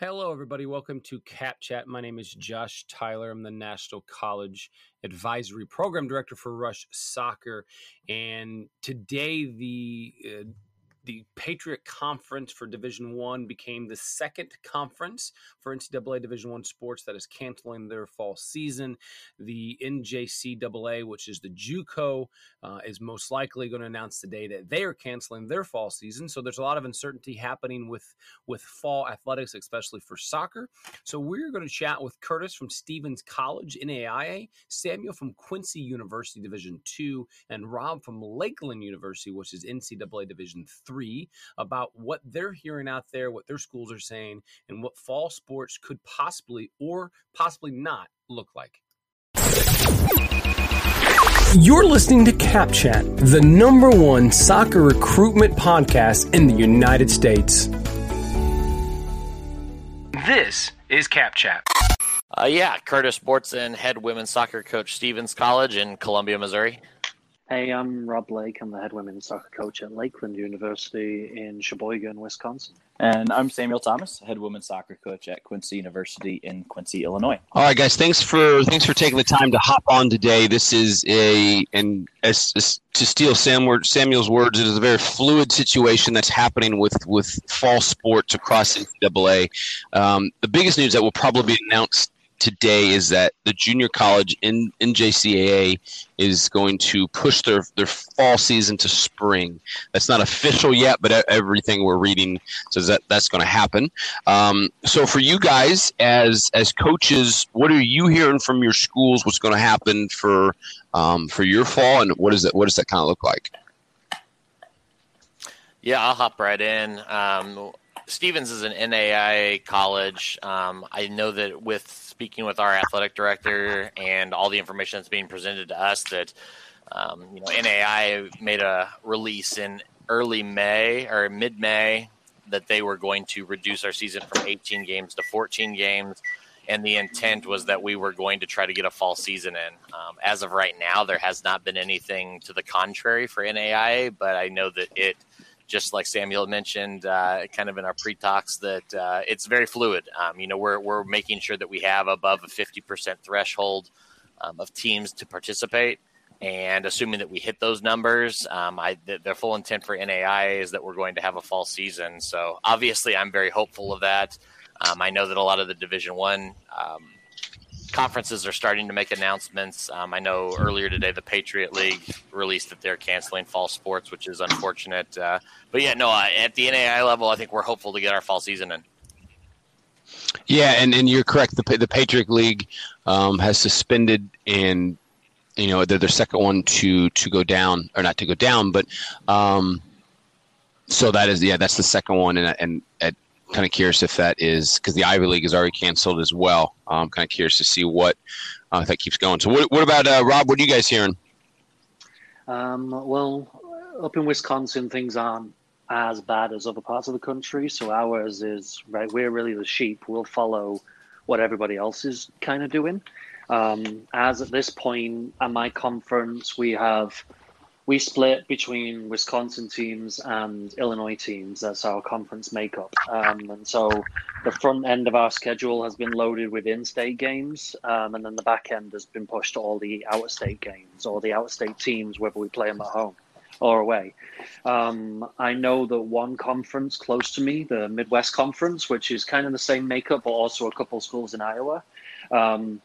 Hello, everybody. Welcome to Cap Chat. My name is Josh Tyler. I'm the National College Advisory Program Director for Rush Soccer. And today, the uh, the Patriot Conference for Division One became the second conference for NCAA Division One sports that is canceling their fall season. The NJCAA, which is the JUCO, uh, is most likely going to announce today that they are canceling their fall season. So there's a lot of uncertainty happening with with fall athletics, especially for soccer. So we're going to chat with Kurtis from Stephens College NAIA, Samuel from Quincy University Division Two, and Rob from Lakeland University, which is NCAA Division Three three about what they're hearing out there, what their schools are saying, and what fall sports could possibly or possibly not look like. You're listening to Cap Chat, the number one soccer recruitment podcast in the United States. This is Cap Chat. Uh, yeah, Kurtis Boardsen, head women's soccer coach, Stephens College in Columbia, Missouri. Hey, I'm Rob Blake. I'm the head women's soccer coach at Lakeland University in Sheboygan, Wisconsin. And I'm Samuel Thomas, head women's soccer coach at Quincy University in Quincy, Illinois. All right, guys, thanks for thanks for taking the time to hop on today. This is a and as, as to steal Sam, Samuel's words, it is a very fluid situation that's happening with with fall sports across NCAA. Um, the biggest news that will probably be announced today is that the junior college in NJCAA is going to push their, their fall season to spring. That's not official yet, but everything we're reading says that that's going to happen. Um, so for you guys as as coaches, what are you hearing from your schools? What's going to happen for um, for your fall, and what is it? What does that kind of look like? Yeah, I'll hop right in. Um, Stephens is an NAIA college. Um, I know that with speaking with our athletic director and all the information that's being presented to us, that um, you know NAIA made a release in early May or mid May that they were going to reduce our season from 18 games to 14 games. And the intent was that we were going to try to get a fall season in. Um, as of right now, there has not been anything to the contrary for NAIA, but I know that it just like Samuel mentioned, uh, kind of in our pre talks, that uh, it's very fluid. Um, you know, we're we're making sure that we have above a fifty percent threshold um, of teams to participate, and assuming that we hit those numbers, um, I the, the, full intent for NAI is that we're going to have a fall season. So obviously, I'm very hopeful of that. Um, I know that a lot of the Division One um, conferences are starting to make announcements. Um, I know earlier today the Patriot League released that they're canceling fall sports, which is unfortunate. Uh, but yeah, no, at the NAI level, I think we're hopeful to get our fall season in. Yeah, and, and you're correct. The the Patriot League um, has suspended and you know they're the second one to to go down or not to go down, but um, so that is yeah that's the second one and and at kind of curious if that is because the Ivy League is already canceled as well. I'm kind of curious to see what uh, that keeps going. So, what, what about uh, Rob? What are you guys hearing? Um, well, up in Wisconsin, things aren't as bad as other parts of the country. So ours is right. We're really the sheep. We'll follow what everybody else is kind of doing. Um, as at this point at my conference, we have we split between Wisconsin teams and Illinois teams. That's our conference makeup. Um, and so the front end of our schedule has been loaded with in state games, um, and then the back end has been pushed to all the out of state games or the out of state teams, whether we play them at home or away. Um, I know that one conference close to me, the Midwest Conference, which is kind of the same makeup, but also a couple schools in Iowa. Um,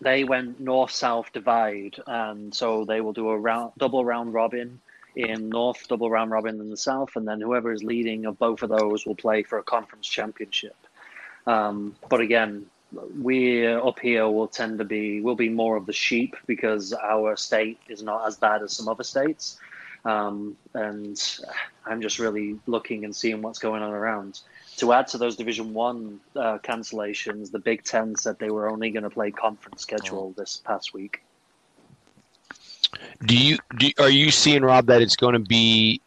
they went north south divide, and so they will do a round double round robin in north, double round robin in the south, and then whoever is leading of both of those will play for a conference championship. Um, but again, we up here will tend to be will be more of the sheep because our state is not as bad as some other states, um, and I'm just really looking and seeing what's going on around to add to those Division One uh, cancellations, the Big Ten said they were only going to play conference schedule oh. this past week. Do you do, are you seeing Rob that it's going to be?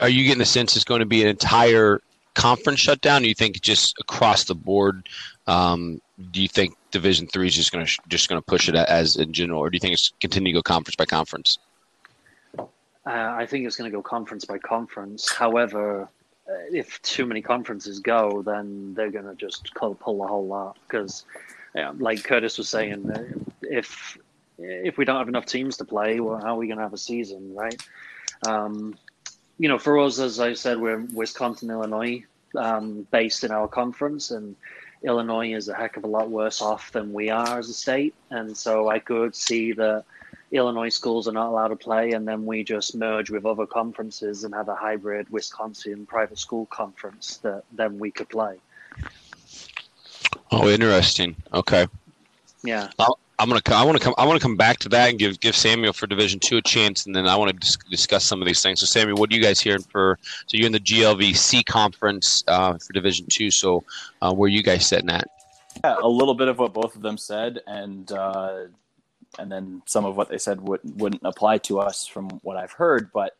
Are you getting the sense it's going to be an entire conference shutdown? Do you think just across the board? Um, do you think Division Three is just going to just going to push it as in general, or do you think it's continue to go conference by conference? Uh, I think it's going to go conference by conference. However, if too many conferences go, then they're going to just pull, pull the whole lot. Because, yeah, like Curtis was saying, uh, if if we don't have enough teams to play, well, how are we going to have a season, right? Um, you know, for us, as I said, we're Wisconsin, Illinois, um, based in our conference, and Illinois is a heck of a lot worse off than we are as a state. And so I could see that Illinois schools are not allowed to play, and then we just merge with other conferences and have a hybrid Wisconsin private school conference that then we could play. Oh, interesting. Okay. Yeah. I'll, I'm gonna. I want to come. I want to come back to that and give give Samuel for Division Two a chance, and then I want to dis- discuss some of these things. So, Samuel, what are you guys hearing for? So, you're in the GLVC conference uh, for Division Two. So, uh, where are you guys sitting at? Yeah, a little bit of what both of them said, and uh, and then some of what they said would, wouldn't apply to us from what I've heard. But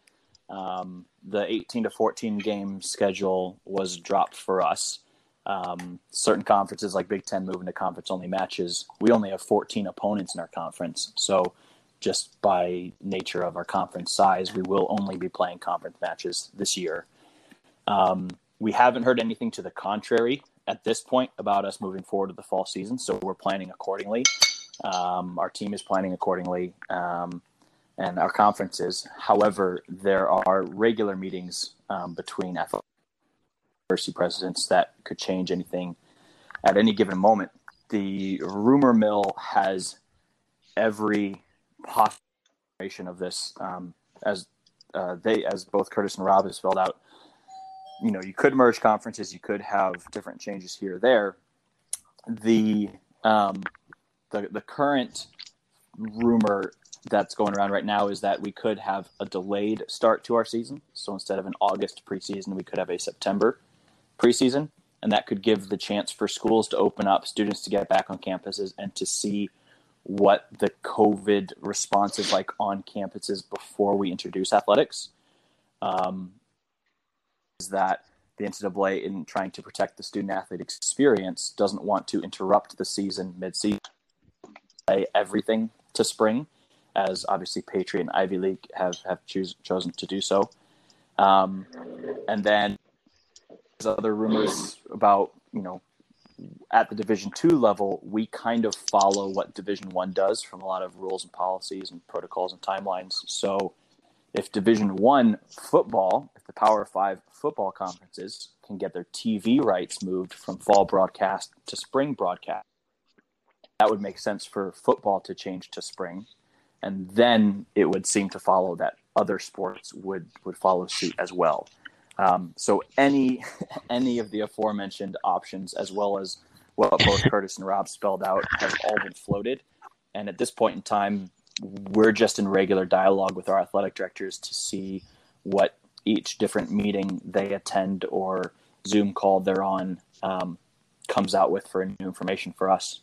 um, the 18 to 14 game schedule was dropped for us. Um, certain conferences like Big Ten moving to conference only matches. We only have 14 opponents in our conference, so just by nature of our conference size, we will only be playing conference matches this year. Um, we haven't heard anything to the contrary at this point about us moving forward to the fall season, so we're planning accordingly. Um, our team is planning accordingly, um, and our conferences. However, there are regular meetings um, between athletic university presidents that could change anything at any given moment. The rumor mill has every possibility of this, um, as uh, they, as both Kurtis and Rob has spelled out. You know, you could merge conferences, you could have different changes here or there. The um, the the current rumor that's going around right now is that we could have a delayed start to our season. So instead of an August preseason, we could have a September preseason, and that could give the chance for schools to open up, students to get back on campuses, and to see what the COVID response is like on campuses before we introduce athletics. Um, is that the NCAA, in trying to protect the student athlete experience, doesn't want to interrupt the season mid-season everything to spring, as obviously Patriot and Ivy League have have choose, chosen to do so. Um, and then there's other rumors about you know at the Division two level, we kind of follow what Division one does from a lot of rules and policies and protocols and timelines. So, if Division one football, if the Power Five football conferences can get their TV rights moved from fall broadcast to spring broadcast, that would make sense for football to change to spring, and then it would seem to follow that other sports would would follow suit as well. Um, so any any of the aforementioned options, as well as what both Kurtis and Rob spelled out, have all been floated. And at this point in time, we're just in regular dialogue with our athletic directors to see what each different meeting they attend or Zoom call they're on um, comes out with for new information for us.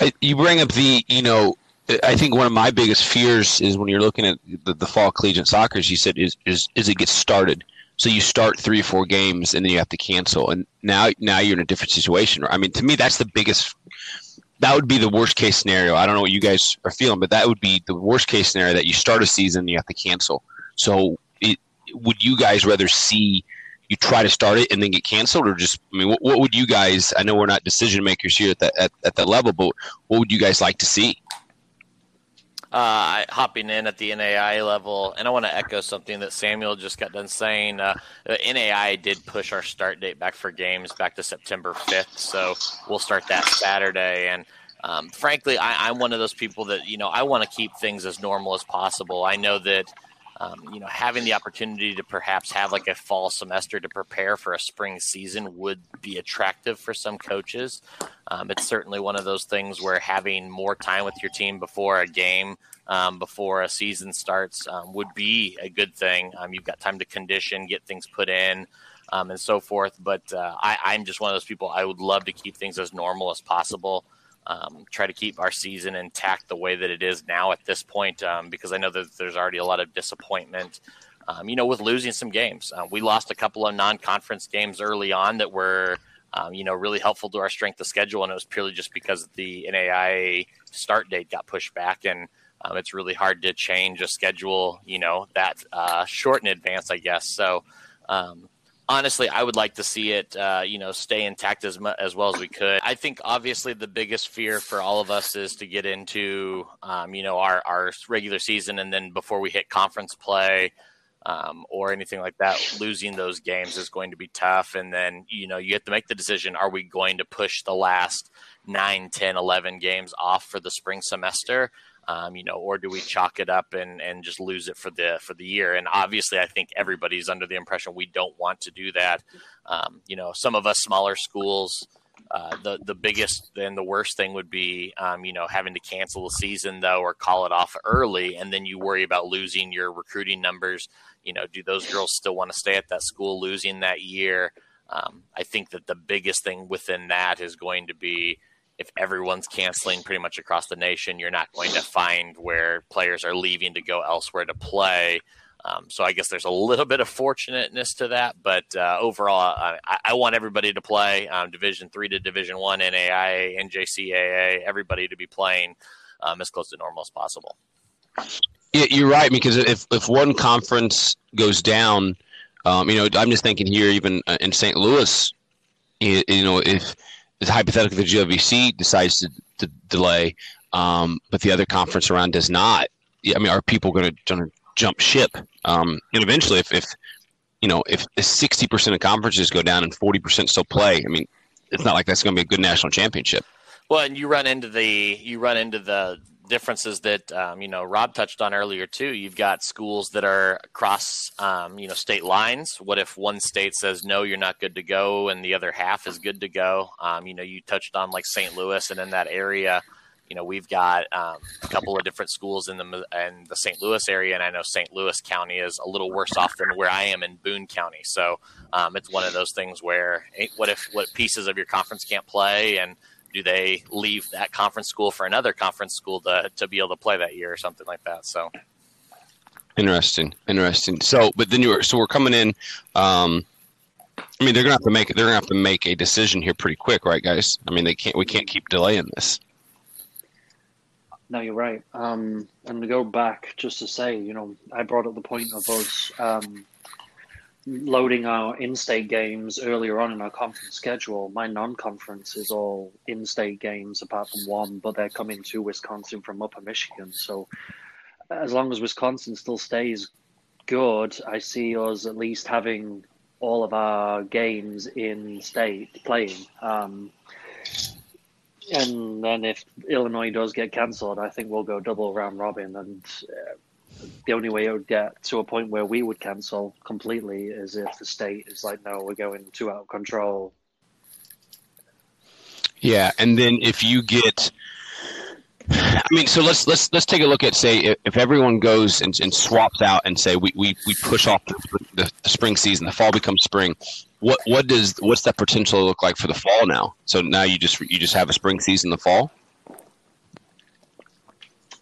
I, you bring up the, you know, I think one of my biggest fears is when you're looking at the, the fall collegiate soccer, as you said, is, is is it gets started. So you start three or four games and then you have to cancel, and now now you're in a different situation. I mean, to me, that's the biggest. That would be the worst case scenario. I don't know what you guys are feeling, but that would be the worst case scenario that you start a season and you have to cancel. So, it, would you guys rather see you try to start it and then get canceled, or just I mean, what, what would you guys? I know we're not decision makers here at that at, at that level, but what would you guys like to see? uh, hopping in at the NAI level, and I want to echo something that Samuel just got done saying. Uh, NAI did push our start date back for games back to September 5th, so we'll start that Saturday. And um, frankly, I, I'm one of those people that you know I want to keep things as normal as possible. I know that um, you know, having the opportunity to perhaps have like a fall semester to prepare for a spring season would be attractive for some coaches. Um, it's certainly one of those things where having more time with your team before a game, um, before a season starts, um, would be a good thing. Um, you've got time to condition, get things put in. Um, and so forth. But uh, I, I'm just one of those people. I would love to keep things as normal as possible um, try to keep our season intact the way that it is now at this point, um, because I know that there's already a lot of disappointment. Um, you know, with losing some games, uh, we lost a couple of non-conference games early on that were, um, you know, really helpful to our strength of schedule, and it was purely just because the NAIA start date got pushed back, and um, it's really hard to change a schedule, you know, that uh, short in advance, I guess. So Um, honestly, I would like to see it, uh, you know, stay intact as mu- as well as we could. I think obviously the biggest fear for all of us is to get into, um, you know, our our regular season, and then before we hit conference play. Um, or anything like that, losing those games is going to be tough. And then, you know, you have to make the decision are we going to push the last 9, 10, 11 games off for the spring semester? Um, you know, or do we chalk it up and, and just lose it for the for the year? And obviously, I think everybody's under the impression we don't want to do that. Um, you know, some of us smaller schools, uh, the the biggest and the worst thing would be, um, you know, having to cancel the season though, or call it off early, and then you worry about losing your recruiting numbers. You know, do those girls still want to stay at that school, losing that year? Um, I think that the biggest thing within that is going to be if everyone's canceling pretty much across the nation, you're not going to find where players are leaving to go elsewhere to play. Um, so I guess there's a little bit of fortunateness to that, but uh, overall, I, I, want everybody to play um, Division three to Division one, NAIA, NJCAA, everybody to be playing um, as close to normal as possible. Yeah, you're right because if if one conference goes down, um, you know, I'm just thinking here, even uh, in St. Louis, you, you know, if hypothetically the GWC decides to, to delay, um, but the other conference around does not. I mean, are people going to jump ship? Um, and eventually, if, if you know, if sixty percent of conferences go down and forty percent still play, I mean, it's not like that's going to be a good national championship. Well, and you run into the you run into the differences that um, you know Rob touched on earlier too. You've got schools that are across um, you know state lines. What if one state says no, you're not good to go, and the other half is good to go? Um, you know, you touched on like St. Louis, and in that area, you know, we've got um, a couple of different schools in the in the St. Louis area, and I know St. Louis County is a little worse off than where I am in Boone County. So um, it's one of those things where what if what pieces of your conference can't play and do they leave that conference school for another conference school to, to be able to play that year or something like that? So interesting, interesting. So, but then you were so we're coming in. Um, I mean, they're gonna have to make they're gonna have to make a decision here pretty quick, right, guys? I mean, they can't we can't keep delaying this. No, you're right. Um, and to go back, just to say, you know, I brought up the point of us um, loading our in-state games earlier on in our conference schedule. My non-conference is all in-state games apart from one, but they're coming to Wisconsin from Upper Michigan. So as long as Wisconsin still stays good, I see us at least having all of our games in state playing. Um, and then if Illinois does get cancelled, I think we'll go double round robin and. Uh, the only way it would get to a point where we would cancel completely is if the state is like, no, we're going too out of control. Yeah, and then if you get, I mean, so let's let's let's take a look at say if, everyone goes and, and swaps out and say we, we, we push off the, the, the spring season, the fall becomes spring. What what does what's that potential look like for the fall now? So now you just you just have a spring season the fall.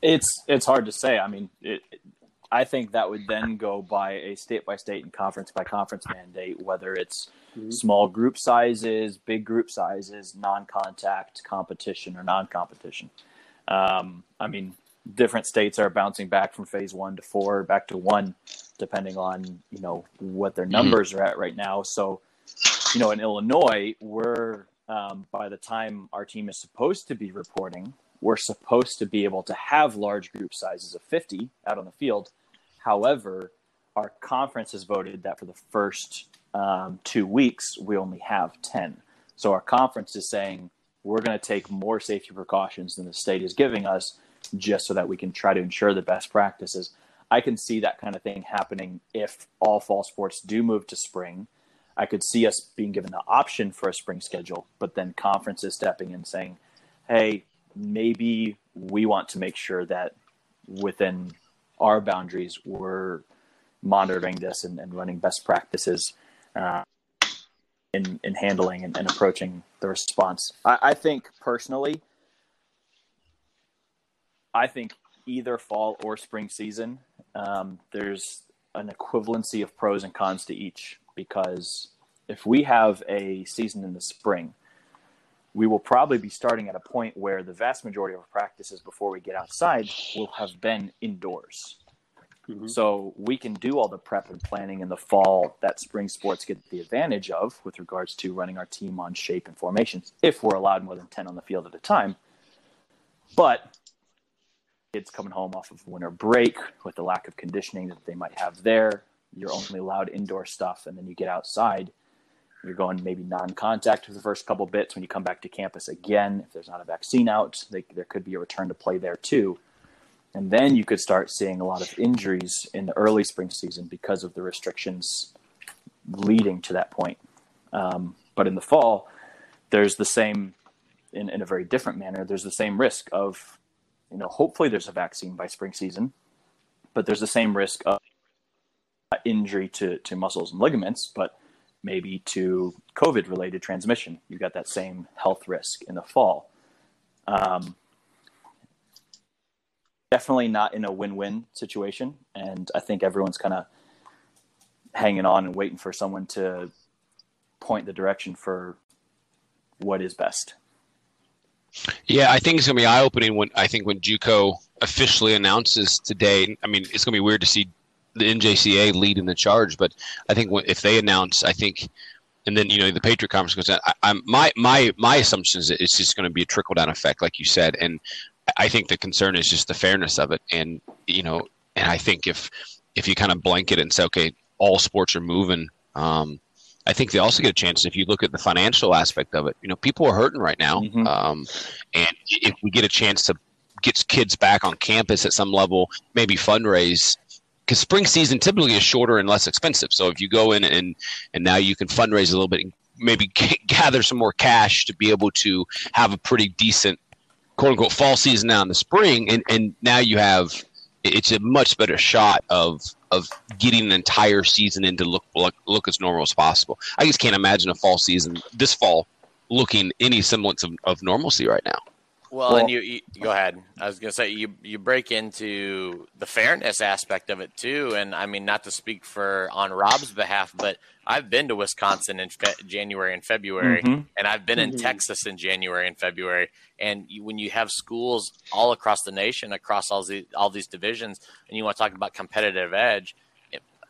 It's it's hard to say. I mean, it, I think that would then go by a state by state and conference by conference mandate, whether it's mm-hmm. small group sizes, big group sizes, non contact competition or non competition. Um, I mean, different states are bouncing back from phase one to four, back to one, depending on you know what their mm-hmm. numbers mm-hmm. are at right now. So, you know, in Illinois, we're um, by the time our team is supposed to be reporting, we're supposed to be able to have large group sizes of 50 out on the field. However, our conference has voted that for the first um, two weeks, we only have 10. So our conference is saying we're going to take more safety precautions than the state is giving us just so that we can try to ensure the best practices. I can see that kind of thing happening if all fall sports do move to spring. I could see us being given the option for a spring schedule, but then conferences stepping in saying, hey, maybe we want to make sure that within our boundaries we're monitoring this and, and running best practices uh, in, in handling and, and approaching the response. I, I think personally, I think either fall or spring season, um, there's an equivalency of pros and cons to each because if we have a season in the spring – we will probably be starting at a point where the vast majority of our practices before we get outside will have been indoors. Mm-hmm. So we can do all the prep and planning in the fall that spring sports get the advantage of with regards to running our team on shape and formations if we're allowed more than 10 on the field at a time. But kids coming home off of winter break with the lack of conditioning that they might have there, you're only allowed indoor stuff and then you get outside you're going maybe non-contact for the first couple bits. When you come back to campus again if there's not a vaccine out they, there could be a return to play there too. And then you could start seeing a lot of injuries in the early spring season because of the restrictions leading to that point. Um, but in the fall, there's the same, in, in a very different manner, there's the same risk of, you know, hopefully there's a vaccine by spring season, but there's the same risk of injury to, to muscles and ligaments, but maybe to COVID related transmission. You've got that same health risk in the fall. Um, definitely not in a win-win situation, and I think everyone's kind of hanging on and waiting for someone to point the direction for what is best. Yeah, I think it's gonna be eye opening when I think when JUCO officially announces today. I mean, it's gonna be weird to see the NJCAA leading the charge, but I think if they announce, I think, and then you know the Patriot Conference goes. I, am my my my assumption is it's just going to be a trickle down effect, like you said, and I think the concern is just the fairness of it, and you know, and I think if if you kind of blanket and say, okay, all sports are moving, um, I think they also get a chance. If you look at the financial aspect of it, you know, people are hurting right now, mm-hmm. um, and if we get a chance to get kids back on campus at some level, maybe fundraise. Because spring season typically is shorter and less expensive. So if you go in and and now you can fundraise a little bit, and maybe gather some more cash to be able to have a pretty decent quote unquote fall season now in the spring, and, and now you have it's a much better shot of of getting an entire season in to look look, look as normal as possible. I just can't imagine a fall season this fall looking any semblance of, of normalcy right now. Well, well and you, you, go ahead. I was going to say you you break into the fairness aspect of it too, and I mean not to speak for on Rob's behalf, but I've been to Wisconsin in fe- January and February, mm-hmm. and I've been mm-hmm. in Texas in January and February. And you, when you have schools all across the nation, across all these all these divisions, and you want to talk about competitive edge,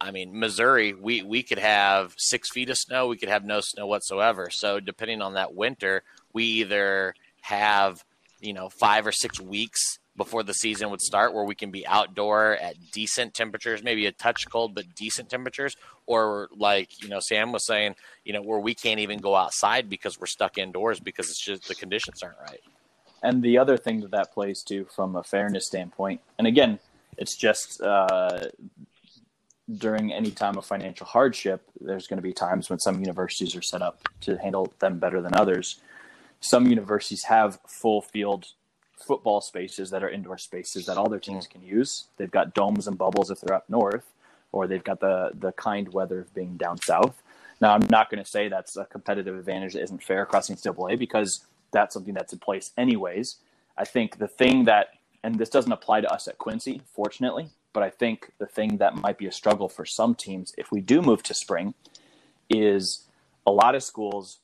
I mean, Missouri, we, we could have six feet of snow, we could have no snow whatsoever. So, depending on that winter, we either have you know five or six weeks before the season would start where we can be outdoor at decent temperatures maybe a touch cold but decent temperatures. Or like you know sam was saying you know where we can't even go outside because we're stuck indoors because it's just the conditions aren't right. And the other thing that that plays to from a fairness standpoint and again it's just uh, during any time of financial hardship there's going to be times when some universities are set up to handle them better than others some universities have full field football spaces that are indoor spaces that all their teams hmm. can use. They've got domes and bubbles if they're up north, or they've got the the kind weather of being down south. Now, I'm not going to say that's a competitive advantage that isn't fair across NCAA because that's something that's in place anyways. I think the thing that, and this doesn't apply to us at Quincy, fortunately, but I think the thing that might be a struggle for some teams if we do move to spring is a lot of schools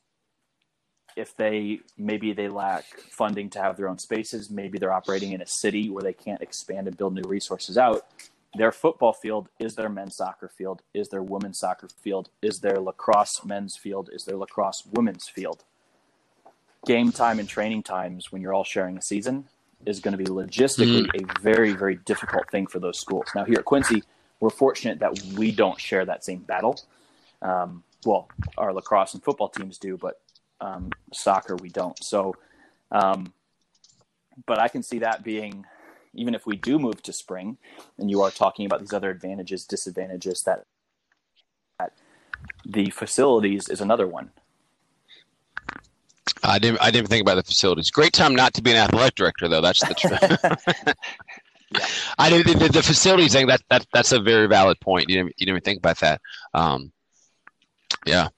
if they maybe they lack funding to have their own spaces, maybe they're operating in a city where they can't expand and build new resources out. Their football field is their men's soccer field, is their women's soccer field, is their lacrosse men's field, is their lacrosse women's field. Game time and training times when you're all sharing a season is going to be logistically mm. a very, very difficult thing for those schools. Now, here at Quincy, we're fortunate that we don't share that same battle. Um, well, our lacrosse and football teams do, but um, soccer we don't. So, um, but I can see that being, even if we do move to spring, and you are talking about these other advantages, disadvantages that, that the facilities is another one. I didn't. I didn't think about the facilities. Great time not to be an athletic director, though. That's the truth. yeah. I did the, the, facilities thing. That that that's a very valid point. You didn't, you didn't even think about that. Um, yeah.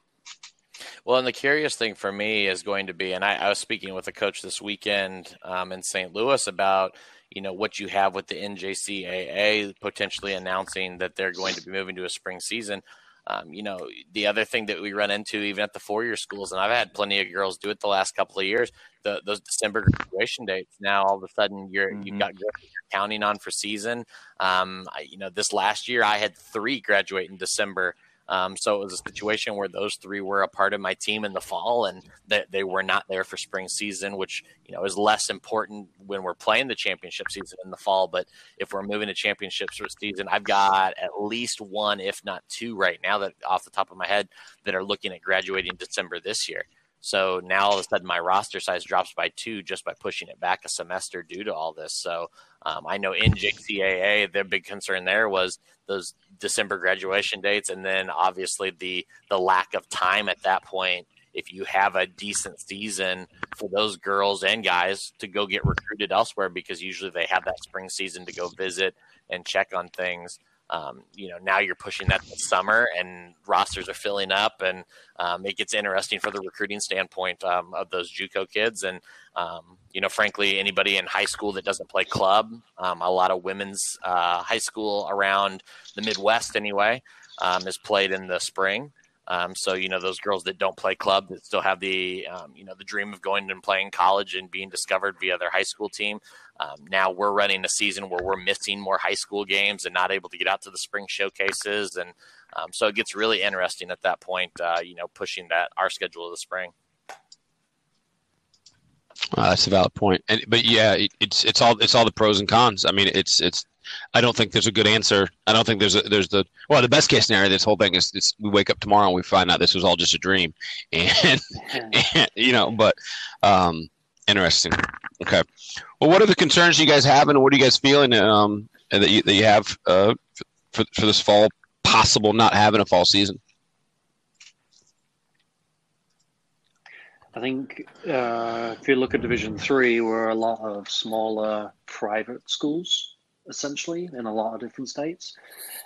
Well, and the curious thing for me is going to be, and I, I was speaking with a coach this weekend um, in St. Louis about, you know, what you have with the NJCAA potentially announcing that they're going to be moving to a spring season. Um, you know, the other thing that we run into even at the four year schools, and I've had plenty of girls do it the last couple of years, the, those December graduation dates. Now all of a sudden you're mm-hmm. you've got girls you're counting on for season. Um, I, you know, this last year I had three graduate in December. Um, so it was a situation where those three were a part of my team in the fall, and they, they were not there for spring season, which you know is less important when we're playing the championship season in the fall. But if we're moving to championships for a season, I've got at least one, if not two, right now that off the top of my head that are looking at graduating December this year. So now all of a sudden my roster size drops by two just by pushing it back a semester due to all this. So um, I know NJCAA, their big concern there was those December graduation dates, and then obviously the the lack of time at that point. If you have a decent season for those girls and guys to go get recruited elsewhere, because usually they have that spring season to go visit and check on things. Um, you know, now you're pushing that to summer and rosters are filling up and um, it gets interesting for the recruiting standpoint um, of those JUCO kids. And, um, you know, frankly, anybody in high school that doesn't play club, um, a lot of women's uh, high school around the Midwest anyway, um, is played in the spring. Um, so you know those girls that don't play club that still have the um, you know the dream of going and playing college and being discovered via their high school team. Um, now we're running a season where we're missing more high school games and not able to get out to the spring showcases, and um, so it gets really interesting at that point. Uh, you know, pushing that our schedule of the spring. Uh, that's a valid point, and but yeah, it, it's it's all it's all the pros and cons. I mean, it's it's I don't think there's a good answer. I don't think there's a there's the well the best case scenario. This whole thing is, is we wake up tomorrow and we find out this was all just a dream, and, and you know. But um, interesting. Okay. Well, what are the concerns you guys have, and what are you guys feeling um, that you that you have uh, for for this fall possible not having a fall season? I think uh, if you look at Division Three, we're a lot of smaller private schools essentially in a lot of different states.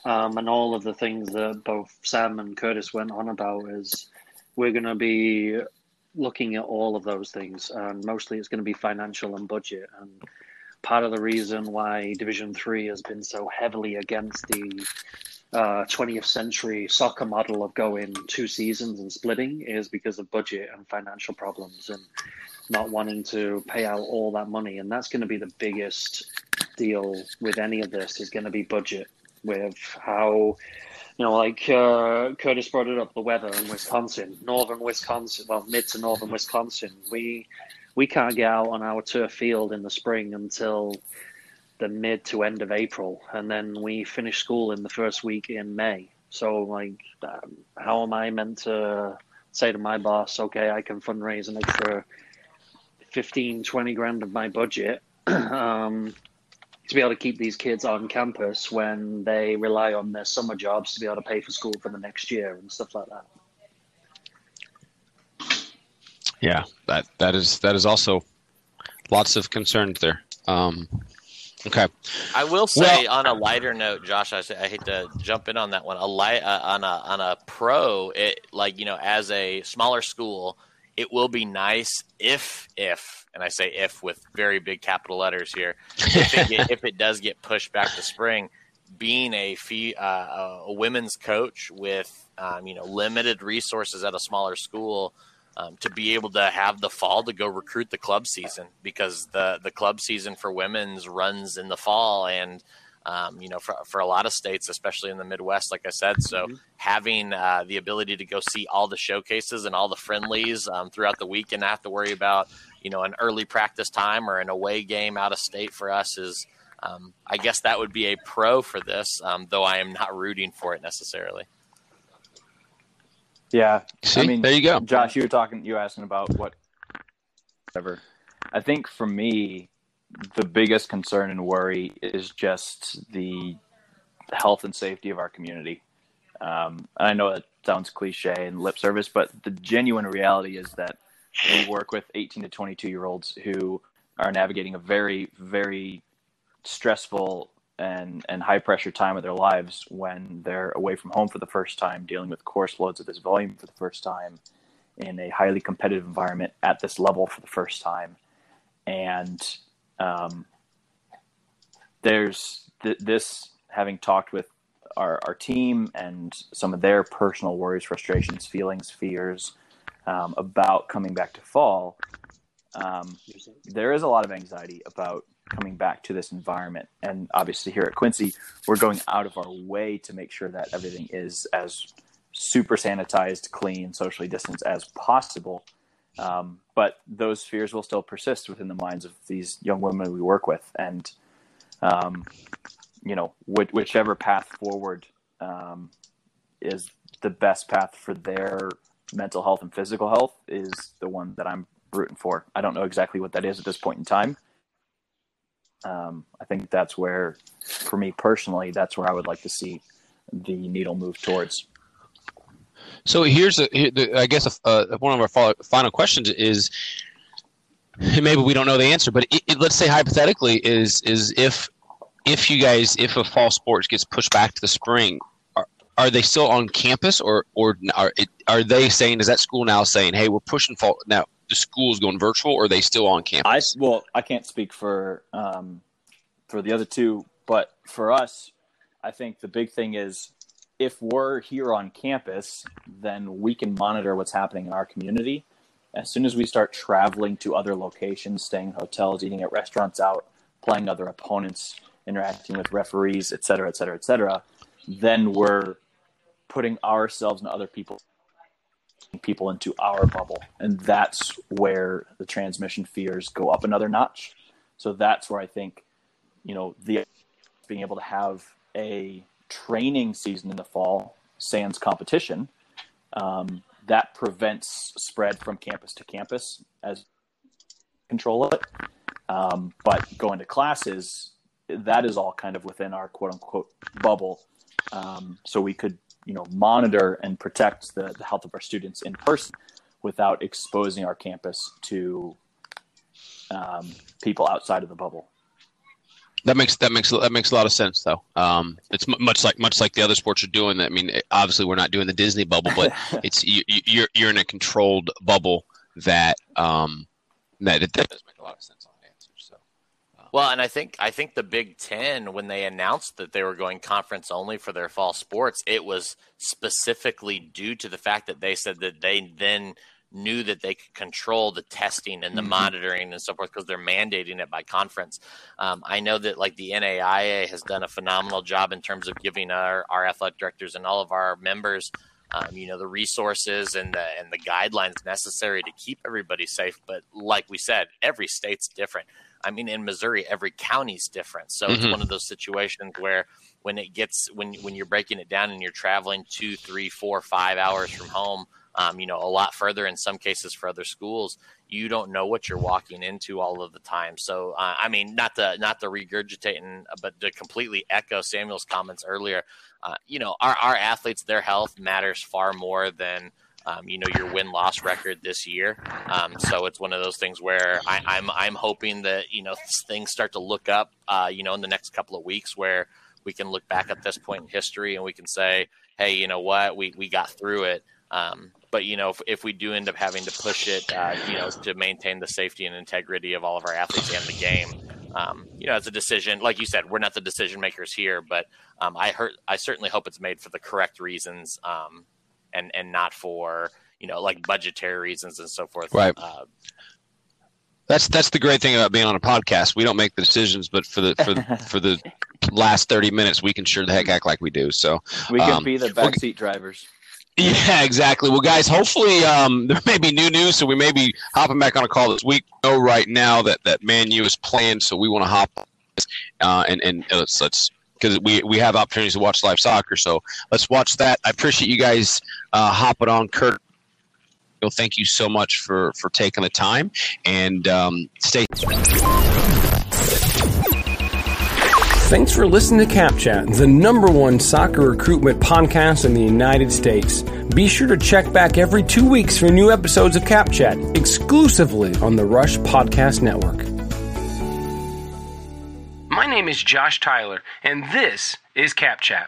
Um, and all of the things that both Sam and Kurtis went on about is we're going to be looking at all of those things, and mostly it's going to be financial and budget. And part of the reason why Division Three has been so heavily against the uh, 20th century soccer model of going two seasons and splitting is because of budget and financial problems and not wanting to pay out all that money. And that's going to be the biggest deal with any of this is going to be budget with how you know like uh, kurtis brought it up the weather in wisconsin northern wisconsin well mid to northern wisconsin. We we can't get out on our turf field in the spring until the mid to end of april. And then we finish school in the first week in may. So like um, how am i meant to say to my boss okay i can fundraise an extra 15 20 grand of my budget um, to be able to keep these kids on campus when they rely on their summer jobs to be able to pay for school for the next year and stuff like that. Yeah, that that is that is also lots of concerns there. Um, okay, I will say well, on a lighter note, Josh, I, I hate to jump in on that one. A light uh, on a on a pro, it like you know, as a smaller school, it will be nice if if and I say if with very big capital letters here, if it, get, if it does get pushed back to spring, being a fee, uh, a women's coach with um, you know limited resources at a smaller school. Um, to be able to have the fall to go recruit the club season because the the club season for women's runs in the fall and um, you know, for, for a lot of states, especially in the Midwest, like I said. So mm-hmm. having uh, the ability to go see all the showcases and all the friendlies um, throughout the week and not have to worry about, you know, an early practice time or an away game out of state for us is, um, I guess that would be a pro for this, um, though I am not rooting for it necessarily. Yeah. See, I mean, there you go. Josh, you were talking, you were asking about what, whatever. I think for me, the biggest concern and worry is just the health and safety of our community. Um, I know it sounds cliche and lip service, but the genuine reality is that we work with 18 to 22 year olds who are navigating a very, very stressful and, and high pressure time of their lives when they're away from home for the first time, dealing with course loads of this volume for the first time in a highly competitive environment at this level for the first time. And um, there's th- this having talked with our our team and some of their personal worries, frustrations, feelings, fears um, about coming back to fall, um, there is a lot of anxiety about coming back to this environment. And obviously, here at Quincy, we're going out of our way to make sure that everything is as super sanitized, clean, socially distanced as possible. Um, but those fears will still persist within the minds of these young women we work with. And, um, you know, wh- whichever path forward um, is the best path for their mental health and physical health is the one that I'm rooting for. I don't know exactly what that is at this point in time. Um, I think that's where, for me personally, that's where I would like to see the needle move towards. So here's a, here, I guess a, uh, one of our final questions is, maybe we don't know the answer, but it, it, let's say hypothetically is is if if you guys if a fall sports gets pushed back to the spring, are, are they still on campus or or are are they saying is that school now saying hey we're pushing fall now the school is going virtual or are they still on campus? I well I can't speak for um, for the other two, but for us, I think the big thing is if we're here on campus, then we can monitor what's happening in our community. As soon as we start traveling to other locations, staying in hotels, eating at restaurants out, playing other opponents, interacting with referees, et cetera, et cetera, et cetera, then we're putting ourselves and other people people into our bubble. And that's where the transmission fears go up another notch. So that's where I think, you know, the being able to have a training season in the fall, sans competition, um, that prevents spread from campus to campus as control it. Um, but going to classes, that is all kind of within our quote unquote bubble. Um, so we could, you know, monitor and protect the, the health of our students in person without exposing our campus to um, people outside of the bubble. That makes that makes that makes a lot of sense, though. Um, it's m- much like much like the other sports are doing. I mean, obviously we're not doing the Disney bubble, but it's you, are you're, you're in a controlled bubble that um, that it does make a lot of sense on the answer. So. Um, well, and I think I think the Big Ten, when they announced that they were going conference only for their fall sports, it was specifically due to the fact that they said that they then knew that they could control the testing and the mm-hmm. monitoring and so forth because they're mandating it by conference. Um, I know that like the NAIA has done a phenomenal job in terms of giving our, our athletic directors and all of our members, um, you know, the resources and the and the guidelines necessary to keep everybody safe. But like we said, every state's different. I mean, in Missouri, every county's different. So mm-hmm. it's one of those situations where when it gets when when you're breaking it down and you're traveling two, three, four, five hours from home um, you know, a lot further in some cases for other schools. You don't know what you're walking into all of the time. So, uh, I mean, not to not to regurgitate, and, but to completely echo Samuel's comments earlier. Uh, you know, our our athletes, their health matters far more than. Um, you know your win loss record this year. Um, so it's one of those things where I, am I'm, I'm hoping that you know things start to look up. Uh, you know, in the next couple of weeks, where we can look back at this point in history and we can say, hey, you know what, we we got through it. Um, but you know, if, if, we do end up having to push it, uh, you know, to maintain the safety and integrity of all of our athletes and the game, um, you know, it's a decision. Like you said, we're not the decision makers here, but um, I heard, I certainly hope it's made for the correct reasons, um, and and not for you know like budgetary reasons and so forth. Right. Uh, that's that's the great thing about being on a podcast. We don't make the decisions, but for the for for the last thirty minutes, we can sure the heck act like we do. So we can um, be the backseat drivers. Yeah, exactly. Well, guys, hopefully um, there may be new news, so we may be hopping back on a call this week. We know right now that that Man U is planned, so we want to hop uh, and and let's let's because we we have opportunities to watch live soccer, so let's watch that. I appreciate you guys uh, hopping on, Kurt. Well, Thank you so much for for taking the time and um, stay. Thanks for listening to CapChat, the number one soccer recruitment podcast in the United States. Be sure to check back every two weeks for new episodes of CapChat, exclusively on the Rush Podcast Network. My name is Josh Tyler, and this is CapChat.